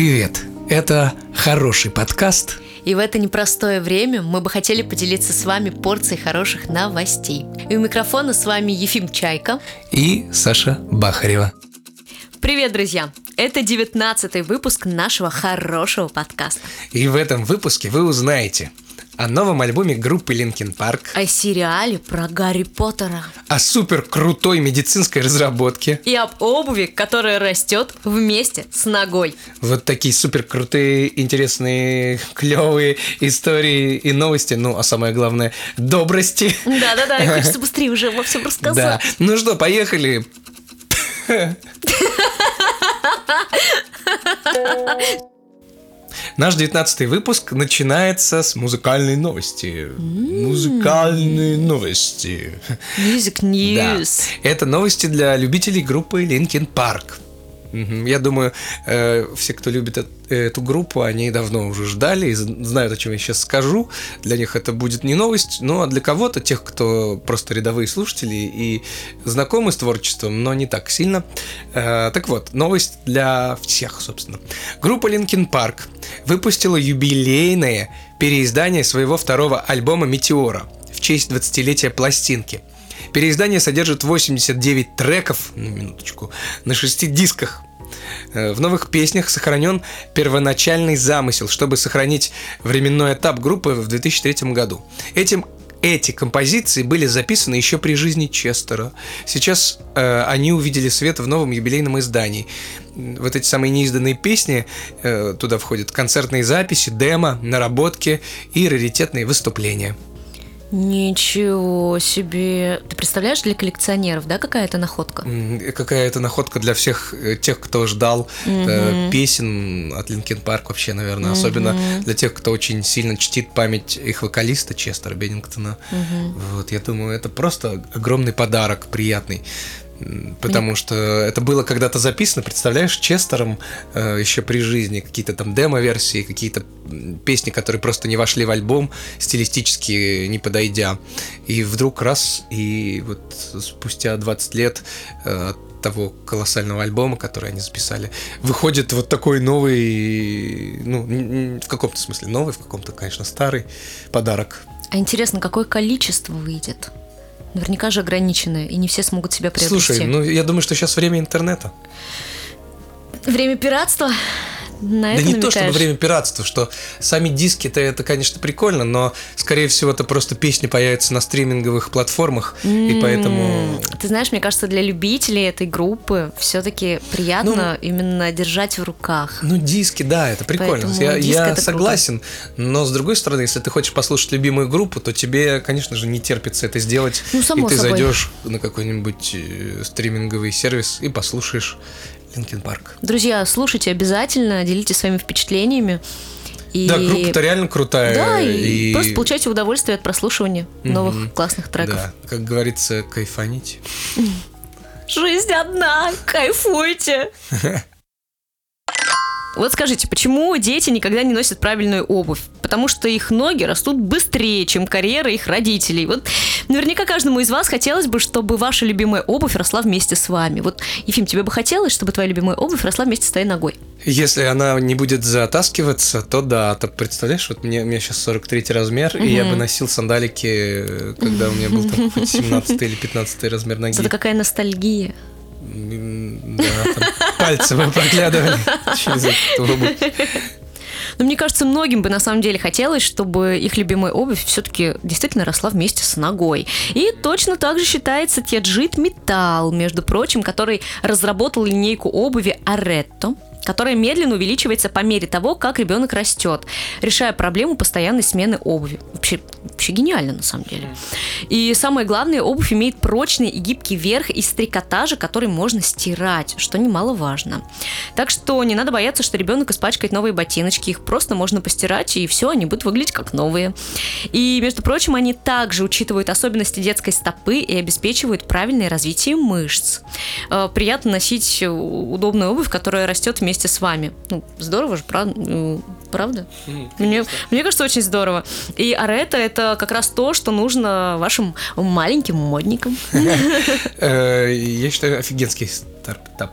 Привет! Это хороший подкаст. И в это непростое время мы бы хотели поделиться с вами порцией хороших новостей. И у микрофона с вами Ефим Чайка и Саша Бахарева. Привет, друзья! Это девятнадцатый выпуск нашего хорошего подкаста. И в этом выпуске вы узнаете – о новом альбоме группы Linkin Park, о сериале про Гарри Поттера, о супер крутой медицинской разработке и об обуви, которая растет вместе с ногой. Вот такие супер крутые, интересные, клевые истории и новости, ну, а самое главное, добрости. Да-да-да, и хочется быстрее уже во всем рассказать. Да. Ну что, поехали. Наш девятнадцатый выпуск начинается с музыкальной новости. Mm. Музыкальные новости. Music News. Да. Это новости для любителей группы Linkin Park. Я думаю, э, все, кто любит эту группу, они давно уже ждали и знают, о чем я сейчас скажу. Для них это будет не новость, ну а для кого-то, тех, кто просто рядовые слушатели и знакомы с творчеством, но не так сильно. Э, так вот, новость для всех, собственно. Группа Linkin Park выпустила юбилейное переиздание своего второго альбома «Метеора» в честь 20-летия пластинки – Переиздание содержит 89 треков, на минуточку, на шести дисках. Э, в новых песнях сохранен первоначальный замысел, чтобы сохранить временной этап группы в 2003 году. Этим эти композиции были записаны еще при жизни Честера. Сейчас э, они увидели свет в новом юбилейном издании. Вот эти самые неизданные песни, э, туда входят концертные записи, демо, наработки и раритетные выступления. Ничего себе. Ты представляешь, для коллекционеров, да, какая это находка? Какая это находка для всех э, тех, кто ждал mm-hmm. песен от Линкен Парк вообще, наверное. Mm-hmm. Особенно для тех, кто очень сильно чтит память их вокалиста Честера Беннингтона. Mm-hmm. Вот, я думаю, это просто огромный подарок, приятный. Потому Мне... что это было когда-то записано, представляешь, Честером э, еще при жизни, какие-то там демо-версии, какие-то песни, которые просто не вошли в альбом, стилистически не подойдя. И вдруг раз, и вот спустя 20 лет э, того колоссального альбома, который они записали, выходит вот такой новый, ну, в каком-то смысле новый, в каком-то, конечно, старый подарок. А интересно, какое количество выйдет? Наверняка же ограниченное, и не все смогут себя приобрести. Слушай, ну я думаю, что сейчас время интернета. Время пиратства? На это да не намекаешь? то, что во время пиратства, что сами диски-то это, конечно, прикольно, но, скорее всего, это просто песни появятся на стриминговых платформах, mm-hmm. и поэтому... Ты знаешь, мне кажется, для любителей этой группы все-таки приятно ну, именно держать в руках. Ну, диски, да, это прикольно. Поэтому я я согласен, круто. но, с другой стороны, если ты хочешь послушать любимую группу, то тебе, конечно же, не терпится это сделать, ну, само и ты собой. зайдешь на какой-нибудь э, стриминговый сервис и послушаешь Линкен Парк. Друзья, слушайте обязательно, делитесь своими впечатлениями. И... Да, группа-то реально крутая. Да, и, и просто получайте удовольствие от прослушивания mm-hmm. новых классных треков. Да, как говорится, кайфаните. Жизнь одна, кайфуйте. Вот скажите, почему дети никогда не носят правильную обувь? Потому что их ноги растут быстрее, чем карьера их родителей. Вот наверняка каждому из вас хотелось бы, чтобы ваша любимая обувь росла вместе с вами. Вот, Ефим, тебе бы хотелось, чтобы твоя любимая обувь росла вместе с твоей ногой? Если она не будет затаскиваться, то да. То представляешь, вот мне, у меня сейчас 43 размер, угу. и я бы носил сандалики, когда у меня был там 17 или 15 размер ноги. Это какая ностальгия. Да, пальцы мы проглядывали через эту обувь. Но мне кажется, многим бы на самом деле хотелось, чтобы их любимая обувь все-таки действительно росла вместе с ногой. И точно так же считается Теджит Металл, между прочим, который разработал линейку обуви Аретто, которая медленно увеличивается по мере того, как ребенок растет, решая проблему постоянной смены обуви. Вообще, вообще гениально на самом деле. И самое главное, обувь имеет прочный и гибкий верх из трикотажа, который можно стирать, что немаловажно. Так что не надо бояться, что ребенок испачкает новые ботиночки, их просто можно постирать, и все, они будут выглядеть как новые. И, между прочим, они также учитывают особенности детской стопы и обеспечивают правильное развитие мышц. Э, приятно носить удобную обувь, которая растет вместе вместе с вами. Ну, здорово же, правда? Ну, правда? мне, мне кажется, очень здорово. И арета это как раз то, что нужно вашим маленьким модникам. Э, я считаю, офигенский стартап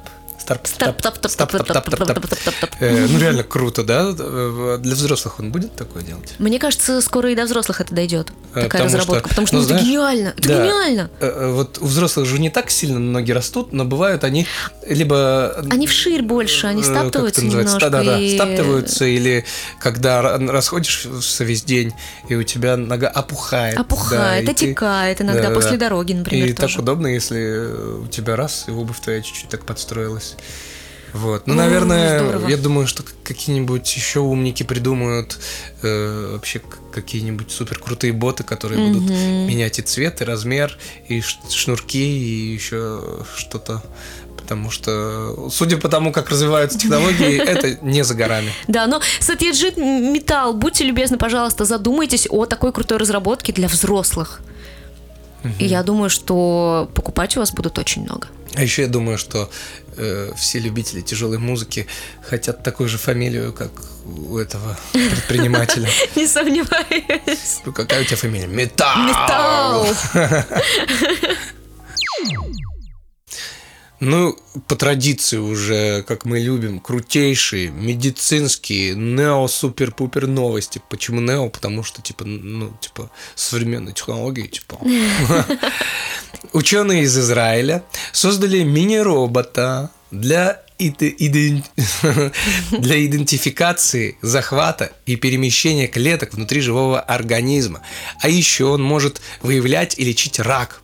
Ну, реально круто, да? Для взрослых он будет такое делать? Мне кажется, скоро и до взрослых это дойдет. Э, Такая разработка. потому что ну, это гениально. Это гениально. Э, э, Вот у взрослых же не так сильно ноги растут, но бывают они либо... Они вширь больше, они стаптываются немножко. Да-да-да, и- стаптываются, или когда ра- расходишься весь день, и у тебя нога опухает. Опухает, отекает иногда после дороги, например, И так удобно, если у тебя раз, и обувь твоя чуть-чуть так подстроилась. Вот. Ну, О, наверное, здорово. я думаю, что какие-нибудь еще умники придумают э, вообще какие-нибудь супер крутые боты, которые будут Мгм. менять и цвет, и размер, и шнурки, и еще что-то. Потому что, судя по тому, как развиваются технологии, это не за горами. Да, но Сатьяджит Металл, будьте любезны, пожалуйста, задумайтесь о такой крутой разработке для взрослых. И я думаю, что покупать у вас будут очень много. А еще я думаю, что э, все любители тяжелой музыки хотят такую же фамилию, как у этого предпринимателя. Не сомневаюсь. Ну, какая у тебя фамилия? Металл! Металл! Ну, по традиции уже, как мы любим, крутейшие медицинские нео-супер-пупер новости. Почему нео? Потому что, типа, ну, типа, современные технологии, типа. Ученые из Израиля создали мини-робота для для идентификации, захвата и перемещения клеток внутри живого организма. А еще он может выявлять и лечить рак.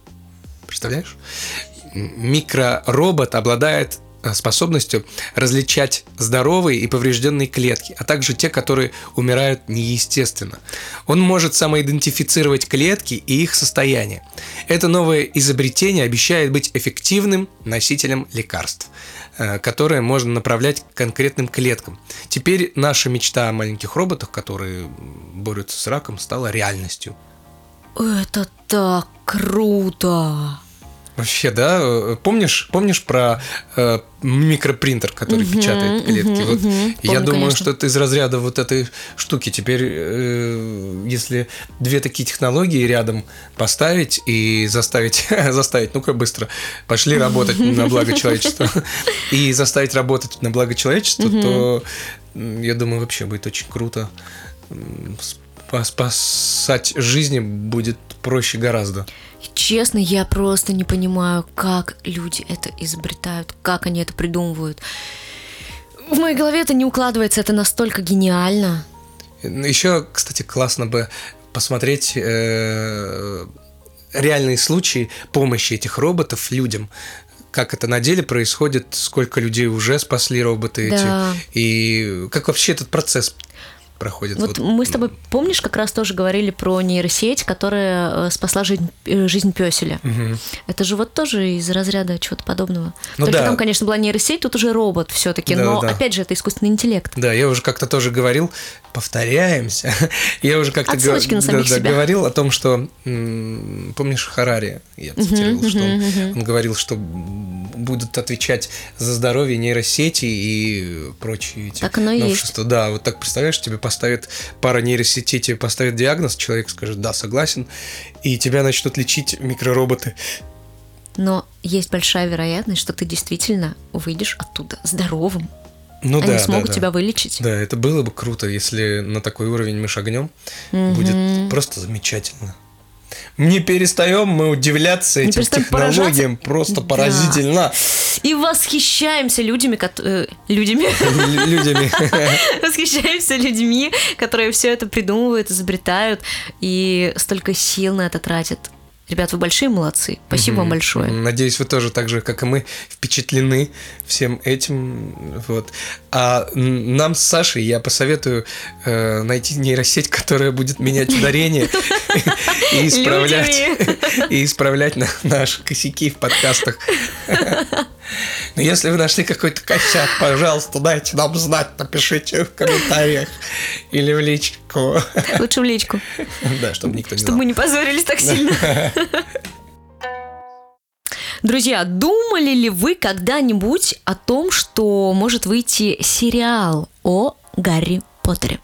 Представляешь? Микроробот обладает э, способностью различать здоровые и поврежденные клетки, а также те, которые умирают неестественно. Он может самоидентифицировать клетки и их состояние. Это новое изобретение обещает быть эффективным носителем лекарств, э, которые можно направлять к конкретным клеткам. Теперь наша мечта о маленьких роботах, которые борются с раком, стала реальностью. Это так круто! Вообще, да? э, Помнишь, помнишь про э, микропринтер, который печатает клетки? мгм, вот я Помню, думаю, конечно. что это из разряда вот этой штуки. Теперь, э, если две такие технологии рядом поставить и заставить, заставить, ну-ка быстро, пошли работать на благо человечества, и заставить работать на благо человечества, то я думаю, вообще будет очень круто. Спасать жизни будет проще гораздо. Честно, я просто не понимаю, как люди это изобретают, как они это придумывают. В моей голове это не укладывается, это настолько гениально. Еще, кстати, классно бы посмотреть э, реальные случаи помощи этих роботов людям. Как это на деле происходит, сколько людей уже спасли роботы Да. эти, и как вообще этот процесс проходит. Вот мы с тобой, помнишь, как раз тоже говорили про нейросеть, которая э, спасла жизнь, э, жизнь песеля. Мгм. Это же вот тоже из разряда чего-то подобного. Ну Только да. там, конечно, была нейросеть, тут уже робот все-таки. Да, но да. опять же, это искусственный интеллект. Да, я уже как-то тоже говорил, повторяемся. я уже как-то самих да, да, себя. говорил о том, что м, помнишь Харари, я цитировал, что он, он говорил, что будут отвечать за здоровье нейросети и прочие эти Так оно и есть. новшества. Да, вот так представляешь, тебе поставят пара нейросетей, тебе поставят диагноз, человек скажет, да, согласен, и тебя начнут лечить микророботы. Но есть большая вероятность, что ты действительно выйдешь оттуда здоровым. Ну Они да, смогут да, да. тебя вылечить. Да, это было бы круто, если на такой уровень мы шагнем. Будет просто замечательно. Не перестаем мы удивляться Не этим технологиям. Просто Да. поразительно. И восхищаемся людьми, э, людьми. Лю- Людьми. Восхищаемся людьми, которые все это придумывают, изобретают и столько сил на это тратят. Ребят, вы большие молодцы. Спасибо вам большое. Надеюсь, вы тоже так же, как и мы, впечатлены всем этим. Вот. А нам с Сашей я посоветую э, найти нейросеть, которая будет менять ударение и исправлять, и исправлять на- наши косяки в подкастах. Но если вы нашли какой-то косяк, пожалуйста, дайте нам знать, напишите в комментариях или в личку. Лучше в личку, Да, чтобы никто не чтобы мы не позорились так сильно. Друзья, думали ли вы когда-нибудь о том, что может выйти сериал о Гарри Поттере?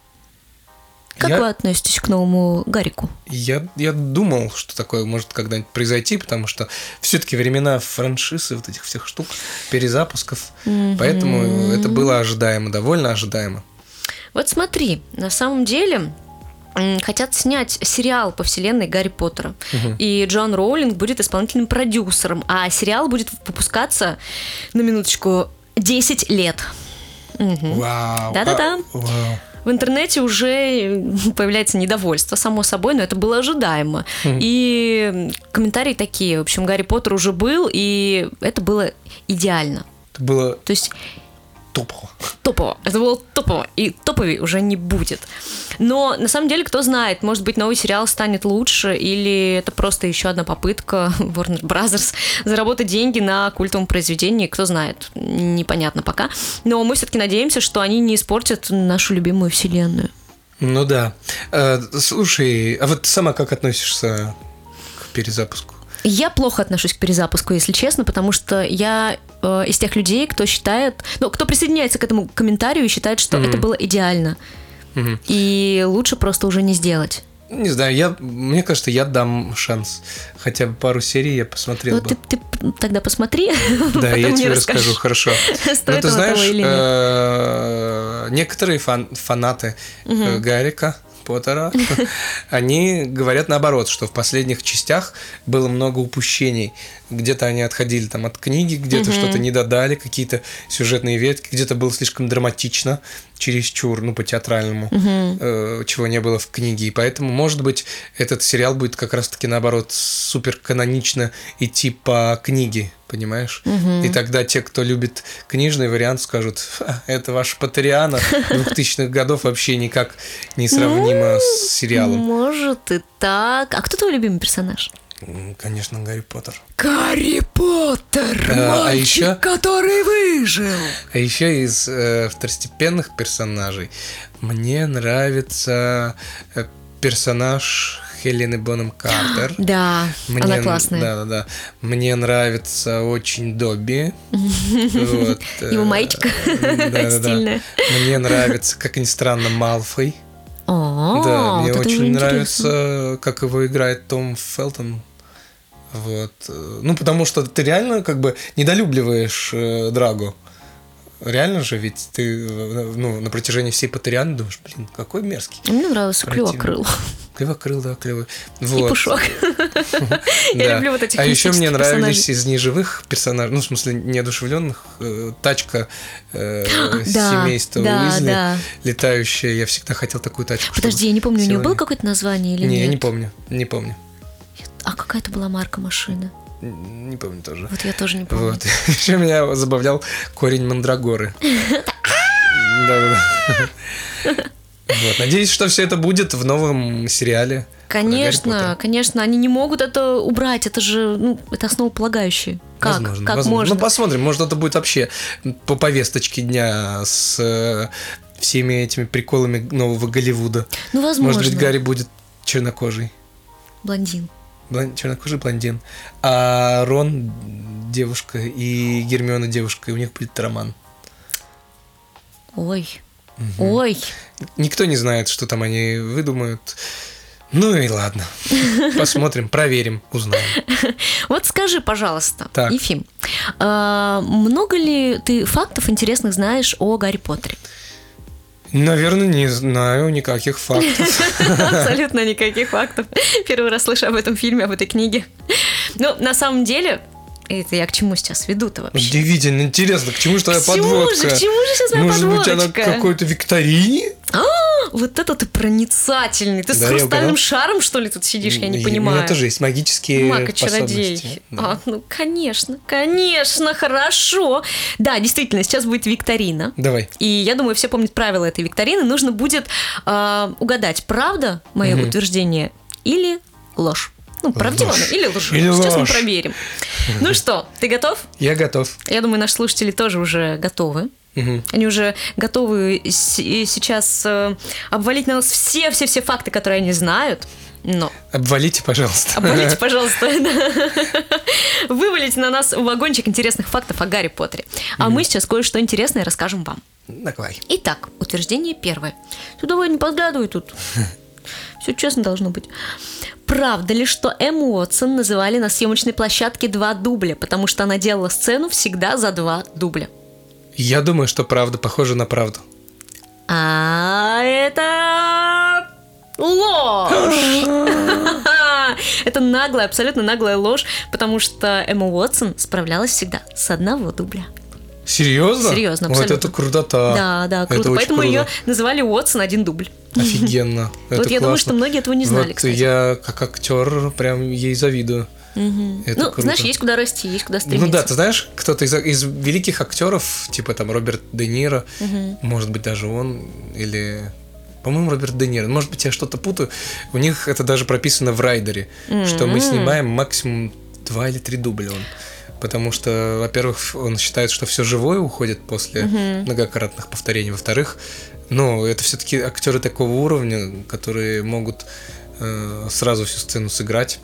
Как Я- вы относитесь к новому Гарику? Я, я думал, что такое может когда-нибудь произойти, потому что все-таки времена франшизы, вот этих всех штук, перезапусков. Поэтому это было ожидаемо, довольно ожидаемо. Вот смотри, на самом деле хотят снять сериал по вселенной Гарри Поттера. И Джон Роулинг будет исполнительным продюсером, а сериал будет выпускаться, на минуточку, 10 лет. Мгм. Вау. Да-да-да. а, вау. В интернете уже появляется недовольство, само собой, но это было ожидаемо. И комментарии такие. В общем, Гарри Поттер уже был, и это было идеально. Это было То есть топово. топово. Это было топово. И топовей уже не будет. Но на самом деле, кто знает, может быть, новый сериал станет лучше, или это просто еще одна попытка Warner Brothers заработать деньги на культовом произведении, кто знает, непонятно пока. Но мы все-таки надеемся, что они не испортят нашу любимую вселенную. Ну да. Э, слушай, а вот ты сама как относишься к перезапуску? Я плохо отношусь к перезапуску, если честно, потому что я э, из тех людей, кто считает, ну, кто присоединяется к этому комментарию и считает, что это было идеально. Мгм. И лучше просто уже не сделать. Не знаю, я, мне кажется, я дам шанс. Хотя бы пару серий я посмотрел Ну, бы. ты, ты тогда посмотри. Да, я тебе расскажу, хорошо. Но Стоит ты оно того знаешь, э, некоторые фан- фанаты э, Гарика Поттера, они говорят наоборот, что в последних частях было много упущений. Где-то они отходили там от книги, где-то что-то не додали, какие-то сюжетные ветки, где-то было слишком драматично, чересчур, ну, по-театральному, э, чего не было в книге. И поэтому, может быть, этот сериал будет как раз-таки наоборот супер канонично идти по книге, понимаешь? И тогда те, кто любит книжный вариант, скажут, «Ха, это ваш Патриана 2000-х годов вообще никак не сравнимо с сериалом. Может и так. А кто твой любимый персонаж? Конечно, Гарри Поттер. Гарри Поттер, А, а еще- который выжил. А еще из э, второстепенных персонажей мне нравится э, персонаж Хелены Бонем Картер. Да, Мне, она классная. Да, да, да. Мне нравится очень Добби. Вот, э, Его маечка стильная. Мне нравится, как ни странно, Малфой. Да, мне очень нравится, как его играет Том Фелтон. Вот. Ну, потому что ты реально как бы недолюбливаешь э, Драгу. Реально же, ведь ты ну, на протяжении всей Патерианы думаешь, блин, какой мерзкий. Мне нравился клювокрыл Клевокрыл, да, клевый. и Вот. пушок. Я люблю вот этих А еще мне нравились из неживых персонажей, ну, в смысле, неодушевленных, э, тачка э, семейства Уизли, летающая. Я всегда хотел такую тачку. Подожди, я не помню, у нее было какое-то название или Не, нет? я не помню, не помню. А какая это была марка машины? Не помню тоже. Вот я тоже не помню. Вот. Еще меня забавлял корень мандрагоры. Вот. Надеюсь, что все это будет в новом сериале. Конечно, конечно, они не могут это убрать, это же, ну, это основополагающее. Как? Возможно, как возможно. можно? Ну, посмотрим, может, это будет вообще по повесточке дня с э, всеми этими приколами нового Голливуда. Ну, возможно. Может быть, Гарри будет чернокожий. Блондин. Блон- Чернокожий блондин. А Рон девушка и Гермиона девушка, и у них будет роман. Ой. Ой. Никто не знает, что там они выдумают. Ну и ладно. Посмотрим, проверим, узнаем. Вот скажи, пожалуйста, Так. Ефим, а, много ли ты фактов интересных знаешь о Гарри Поттере? Наверное, не знаю никаких фактов. Абсолютно никаких фактов. Первый раз слышу об этом фильме, об этой книге. Ну, на самом деле, это я к чему сейчас веду-то вообще? Удивительно, интересно, к чему же твоя К чему же, подводка? к чему же сейчас моя Может быть, она подводочка? к какой-то викторине? Вот это ты проницательный. Ты с Да, я хрустальным шаром, что ли, тут сидишь? Я не понимаю. У меня тоже есть магические Маг и чародей. Да. А, ну, конечно, конечно, хорошо. Да, действительно, сейчас будет викторина. Давай. И я думаю, все помнят правила этой викторины. Нужно будет а, угадать, правда мое утверждение или ложь. Ну, правдиво оно Ложь. или лжи. Или Сейчас мы ложь. проверим. Ну что, ты готов? Я готов. Я думаю, наши слушатели тоже уже готовы. Они уже готовы сейчас э, обвалить на нас все-все-все факты, которые они знают. Но Обвалите, пожалуйста. Обвалите, пожалуйста. Вывалите на нас вагончик интересных фактов о Гарри Поттере. А мы сейчас кое-что интересное расскажем вам. Давай. Итак, утверждение первое. Ты давай не подглядывай тут. Все честно должно быть. Правда ли, что Эмму Уотсон называли на съемочной площадке два дубля, потому что она делала сцену всегда за два дубля? Я думаю, что правда похоже на правду. А это ложь. Это наглая, абсолютно наглая ложь, потому что Эмма Уотсон справлялась всегда с одного дубля. Серьезно? Серьезно, Вот абсолютно. это крутота. Да, да, Это круто. очень Поэтому круто. ее называли Уотсон один дубль. Офигенно. Вот Это я думаю, что многие этого не знали, Вот кстати. Я как актер прям ей завидую. Это ну, круто. знаешь, есть куда расти, есть куда стремиться. Ну да, ты знаешь, кто-то из, из великих актеров, типа там Роберт Де Ниро, может быть даже он, или, по-моему, Роберт Де Ниро, может быть, я что-то путаю, у них это даже прописано в райдере, что мы снимаем максимум два или три дубля он. Потому что, во-первых, он считает, что все живое уходит после многократных повторений. Во-вторых, ну, это все-таки актеры такого уровня, которые могут э, сразу всю сцену сыграть.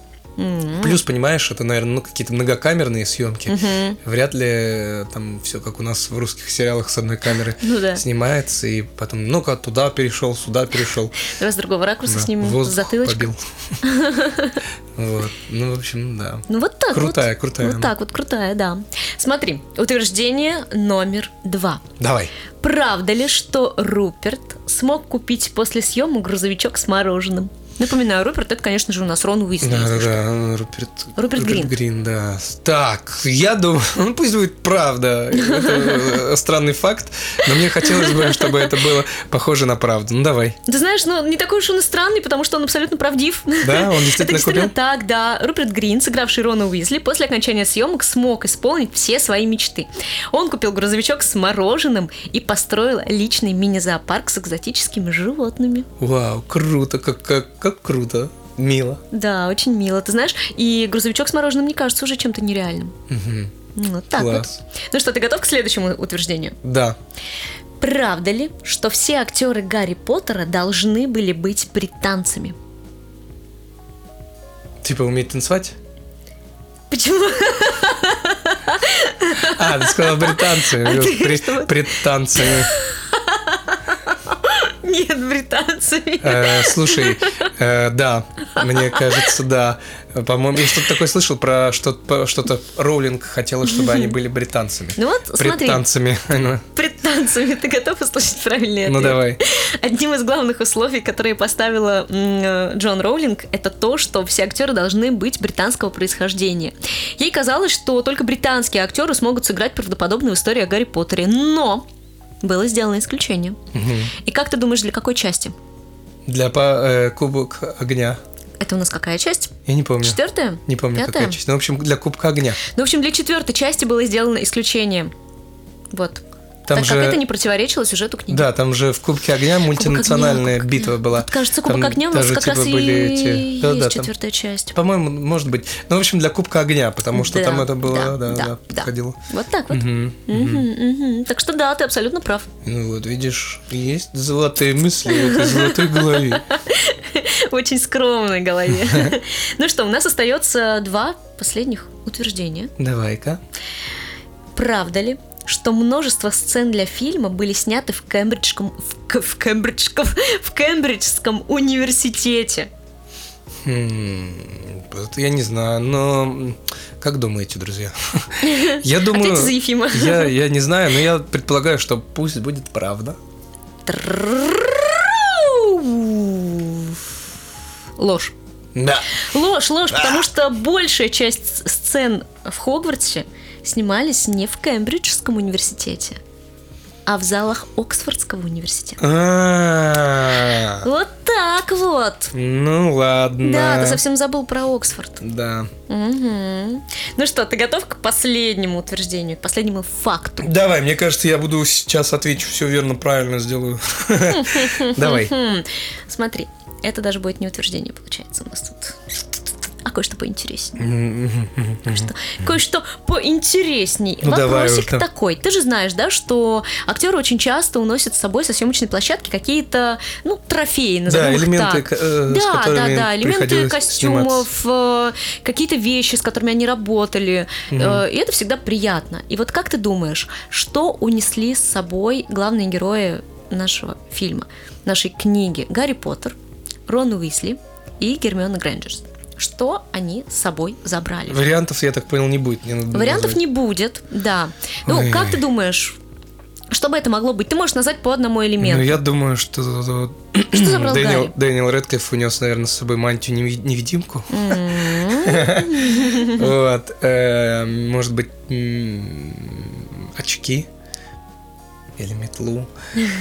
Плюс, понимаешь, это, наверное, ну, какие-то многокамерные съемки. Вряд ли э, там все как у нас в русских сериалах с одной камеры Ну да. снимается, и потом, ну-ка, туда перешел, сюда перешел. Давай с другого ракурса Да, снимем, воздух затылочком. побил. Вот. Ну, в общем, да. Ну вот так Крутая, вот. крутая Вот она. так вот, крутая, да. Смотри, утверждение номер два. Давай. Правда ли, что Руперт смог купить после съемок грузовичок с мороженым? Напоминаю, Руперт это, конечно же, у нас Рон Уизли. Да, да, да. Руперт, Руперт Грин. Грин, да. Так, я думаю, ну пусть будет правда. Это э, странный факт, но мне хотелось бы, чтобы это было похоже на правду. Ну давай. Ты знаешь, ну не такой уж он и странный, потому что он абсолютно правдив. Да, он Это действительно действительно купил? так, да. Руперт Грин, сыгравший Рона Уизли, после окончания съемок смог исполнить все свои мечты. Он купил грузовичок с мороженым и построил личный мини-зоопарк с экзотическими животными. Вау, круто, как, как, как круто. Мило. Да, очень мило. Ты знаешь, и грузовичок с мороженым, мне кажется, уже чем-то нереальным. Ну, Вот так Класс. вот. Ну что, ты готов к следующему утверждению? Да. Правда ли, что все актеры Гарри Поттера должны были быть британцами? Типа умеет танцевать? Почему? А, ты сказала британцы. А ты При- что? Пред танцами. Нет, британцами. Э, Слушай, э, да, мне кажется, да. По-моему, я что-то такое слышал про что-то, что-то Роулинг хотела, чтобы они были британцами. Ну вот, смотри, Британцами. Ну, британцами. Ты готов услышать правильный Ну ответ? давай. Одним из главных условий, которые поставила э, Джон Роулинг, это то, что все актеры должны быть британского происхождения. Ей казалось, что только британские актеры смогут сыграть правдоподобную историю о Гарри Поттере, но было сделано исключение. И как ты думаешь, для какой части? Для по- э, Кубок огня. Это у нас какая часть? Я не помню. Четвертая? Не помню, Пятая? какая часть. Ну, в общем, для Кубка огня. Ну, в общем, для четвертой части было сделано исключение. Вот. Там так же... как это не противоречило сюжету книги. Да, там же в Кубке огня мультинациональная Кубок огня, битва была. Вот, кажется, Кубок Там огня у нас даже, как типа, раз были и эти- есть там- четвертая часть. По-моему, может быть. Ну, в общем, для Кубка огня, потому что Да, там это было, да, да, да, да, да. подходило. Вот так вот. Мгм. Мгм, мгм. Так что да, ты абсолютно прав. Ну вот, видишь, есть золотые мысли в этой золотой голове. Очень скромной голове. Ну что, у нас остается два последних утверждения. Давай-ка. Правда ли, что множество сцен для фильма были сняты в Кембриджском, в, в Кембриджском, в Кембриджском университете? Хм, Я не знаю, но как думаете, друзья? Я думаю, Ответьте за Ефима. я, я не знаю, но я предполагаю, что пусть будет правда. Ложь. Да. Ложь, ложь, потому что большая часть сцен в Хогвартсе снимались не в Кембриджском университете, а в залах Оксфордского университета. А, Вот так вот. Ну ладно. Да, ты совсем забыл про Оксфорд. Да. Мгм. Ну что, ты готов к последнему утверждению, к последнему факту? Давай, мне кажется, я буду сейчас отвечу все верно, правильно сделаю. Давай. Смотри, это даже будет не утверждение, получается у нас тут. А кое-что поинтереснее. Кое-что, кое-что поинтересней. Ну, давай Вопросик там. такой. Ты же знаешь, да, что актеры очень часто уносят с собой со съемочной площадки какие-то, ну, трофеи, назовем Да, их элементы, так. э, да, да, да, элементы костюмов, э, какие-то вещи, с которыми они работали. Э, И это всегда приятно. И вот как ты думаешь, что унесли с собой главные герои нашего фильма, нашей книги Гарри Поттер, Рон Уизли и Гермиона Грэнджерс? Что они с собой забрали? Вариантов, я так понял, не будет. Мне надо Вариантов назвать. не будет, да. Ну, Ой. как ты думаешь, что бы это могло быть? Ты можешь назвать по одному элементу. Ну, я думаю, что Что забрал Дэниел? Дэниел Редклифф унес, наверное, с собой мантию неви- невидимку. М. Вот. э, Может быть, очки или метлу.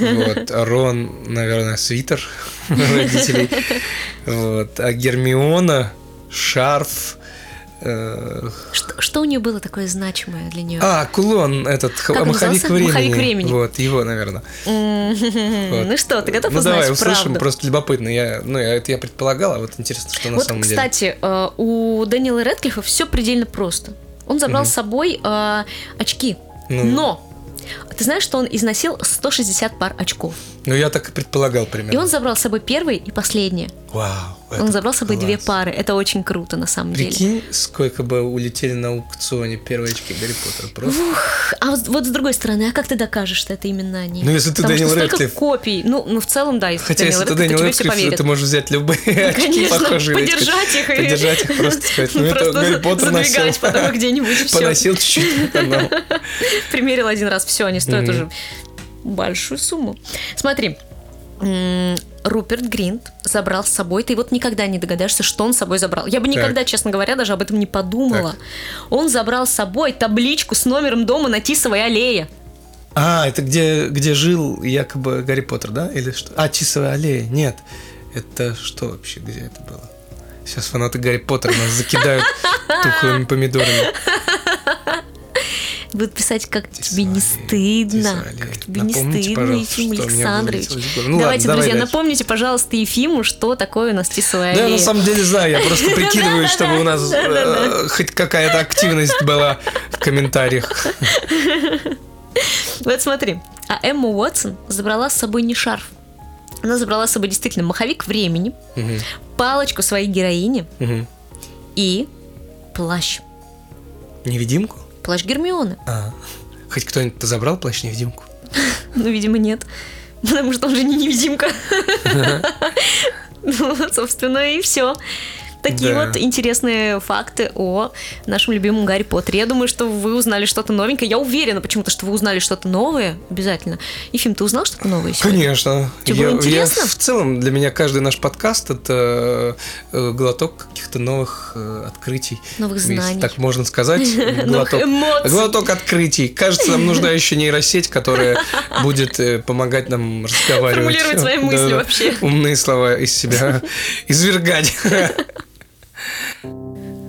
Вот. А Рон, наверное, свитер родителей. Вот. А Гермиона шарф. э, Что, что у нее было такое значимое для нее? А, кулон этот, Как маховик времени. Маховик времени. Вот, его, наверное. вот. Ну что, ты готов Ну узнать давай услышим, правду? просто любопытно. Я, ну, я, это я предполагал, а вот интересно, что на Вот, самом деле. кстати, э, у Дэниела Редклиффа все предельно просто. Он забрал Мгм. с собой э, очки. Ну. Но ты знаешь, что он износил 160 пар очков. Ну, я так и предполагал И примерно. он забрал с собой первые и последние. Вау. Он это забрал с собой две класс. пары. Это очень круто, на самом деле. Прикинь, сколько бы улетели на аукционе первые очки Гарри Поттера. Просто. А вот, вот с другой стороны, а как ты докажешь, что это именно они? Ну, если ты Потому Дэниел Рэдклифф. копий. Ну, ну, в целом, да, если Хотя, Дэниел если ты Дэниел Рэдклифф, ты можешь взять любые очки Конечно, похожие. подержать их и- Подержать их, просто сказать, ну, это Просто Гарри Поттер носил. потом где-нибудь и. Поносил чуть-чуть. Примерил один раз, все, они стоят Мгм. уже большую сумму. Смотри, Руперт Гринт забрал с собой, ты вот никогда не догадаешься, что он с собой забрал. Я бы Так. никогда, честно говоря, даже об этом не подумала. Он забрал с собой табличку с номером дома на Тисовой аллее. А, это где, где жил якобы Гарри Поттер, да? Или что? А, Тисовая аллея. Нет. Это что вообще? Где это было? Сейчас фанаты Гарри Поттера нас закидают тухлыми помидорами. Будут писать, как Тисовая тебе не стыдно. Аллея. Как тебе не Напомните, стыдно, пожалуйста, Ефим Александрович. Ну Давайте, ладно, давай друзья, дальше. напомните, пожалуйста, Ефиму, что такое у нас Тисовая Да, я на самом деле знаю, я просто прикидываю, чтобы у нас э, хоть какая-то активность была в комментариях. Вот смотри, а Эмма Уотсон забрала с собой не шарф. Она забрала с собой действительно маховик времени, Мгм, палочку своей героини мгм. и плащ. Невидимку? Плащ Гермионы. А, хоть кто-нибудь забрал плащ-невидимку? Ну, видимо, нет. Потому что он же не невидимка. Ну, собственно, и все. Такие Да. вот интересные факты о нашем любимом Гарри Поттере. Я думаю, что вы узнали что-то новенькое. Я уверена почему-то, что вы узнали что-то новое обязательно. Ефим, ты узнал что-то новое сегодня? Конечно. Тебе было Я- интересно? я в целом, для меня каждый наш подкаст это э, глоток каких-то новых э, открытий. Новых Если знаний. так можно сказать. Глоток. Глоток открытий. Кажется, нам нужна еще нейросеть, которая будет э, помогать нам разговаривать. Формулировать свои мысли вообще. Умные слова из себя извергать.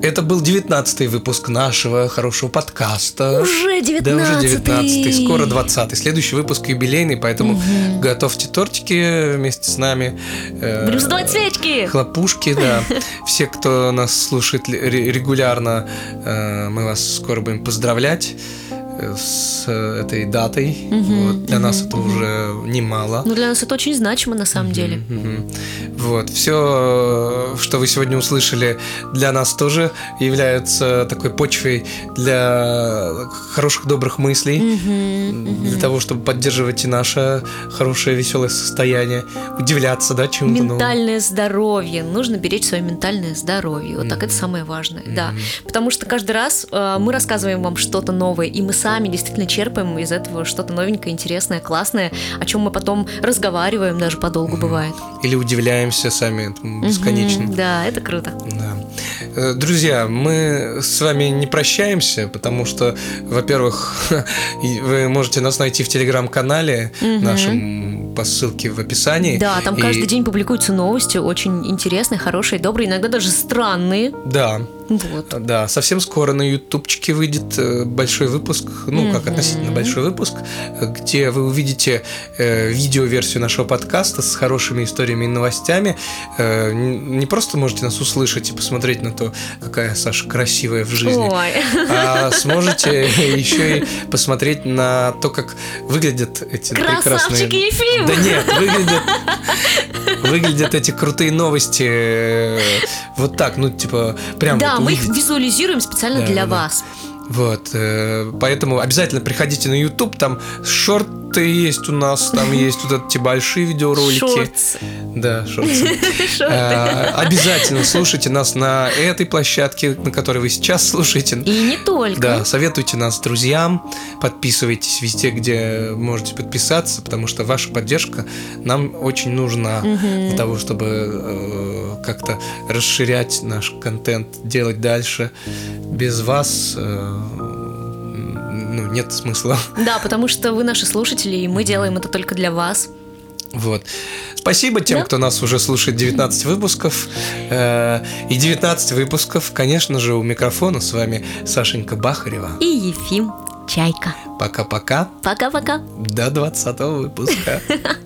Это был девятнадцатый выпуск нашего хорошего подкаста. Уже Да, уже 19 19 скоро 20 Следующий выпуск юбилейный, поэтому готовьте тортики вместе с нами. Э, Будем задавать свечки. Хлопушки, да. Все, кто нас слушает регулярно, э, мы вас скоро будем поздравлять э, с э, этой датой. Вот, Для нас это уже немало. Ну, для нас это очень значимо, на самом деле. Мгм. Вот, все, что вы сегодня услышали, для нас тоже является такой почвой для хороших, добрых мыслей, для того, чтобы поддерживать и наше хорошее, веселое состояние, удивляться, да, чему-то новому. Ментальное здоровье. Нужно беречь свое ментальное здоровье. Вот так это самое важное. Да. Потому что каждый раз э, мы рассказываем вам что-то новое, и мы сами действительно черпаем из этого что-то новенькое, интересное, классное, о чем мы потом разговариваем, даже подолгу бывает. Или удивляемся сами бесконечно. Да, это круто. Да. Э, Друзья, мы с вами не прощаемся, потому что, во-первых, вы можете нас найти в телеграм-канале нашем по ссылке в описании. Да, там И- каждый день публикуются новости, очень интересные, хорошие, добрые, иногда даже странные. Да, Вот. Да, совсем скоро на ютубчике выйдет э, большой выпуск, ну, как Мгм. относительно большой выпуск, э, где вы увидите э, видеоверсию нашего подкаста с хорошими историями и новостями. Э, не просто можете нас услышать и посмотреть на то, какая Саша красивая в жизни, Ой. а сможете еще и посмотреть на то, как выглядят эти прекрасные... Красавчик Ефим! Да нет, выглядят, выглядят эти крутые новости э, вот так, ну, типа, прям Да, вот мы их визуализируем специально Да, для да, да. вас. Вот, э, поэтому обязательно приходите на YouTube, там шорты есть у нас, там есть вот эти большие видеоролики. Шортс. Да, шорты. Э, Обязательно слушайте нас на этой площадке, на которой вы сейчас слушаете. И не только. Да, советуйте нас друзьям, подписывайтесь везде, где можете подписаться, потому что ваша поддержка нам очень нужна для того, чтобы э, как-то расширять наш контент, делать дальше. Без вас э, ну, нет смысла. Да, потому что вы наши слушатели, и мы делаем это только для вас. Вот. Спасибо тем, Да. кто нас уже слушает 19 выпусков. Э, И 19 выпусков, конечно же, у микрофона с вами Сашенька Бахарева. И Ефим Чайка. Пока-пока. Пока-пока. До 20 выпуска.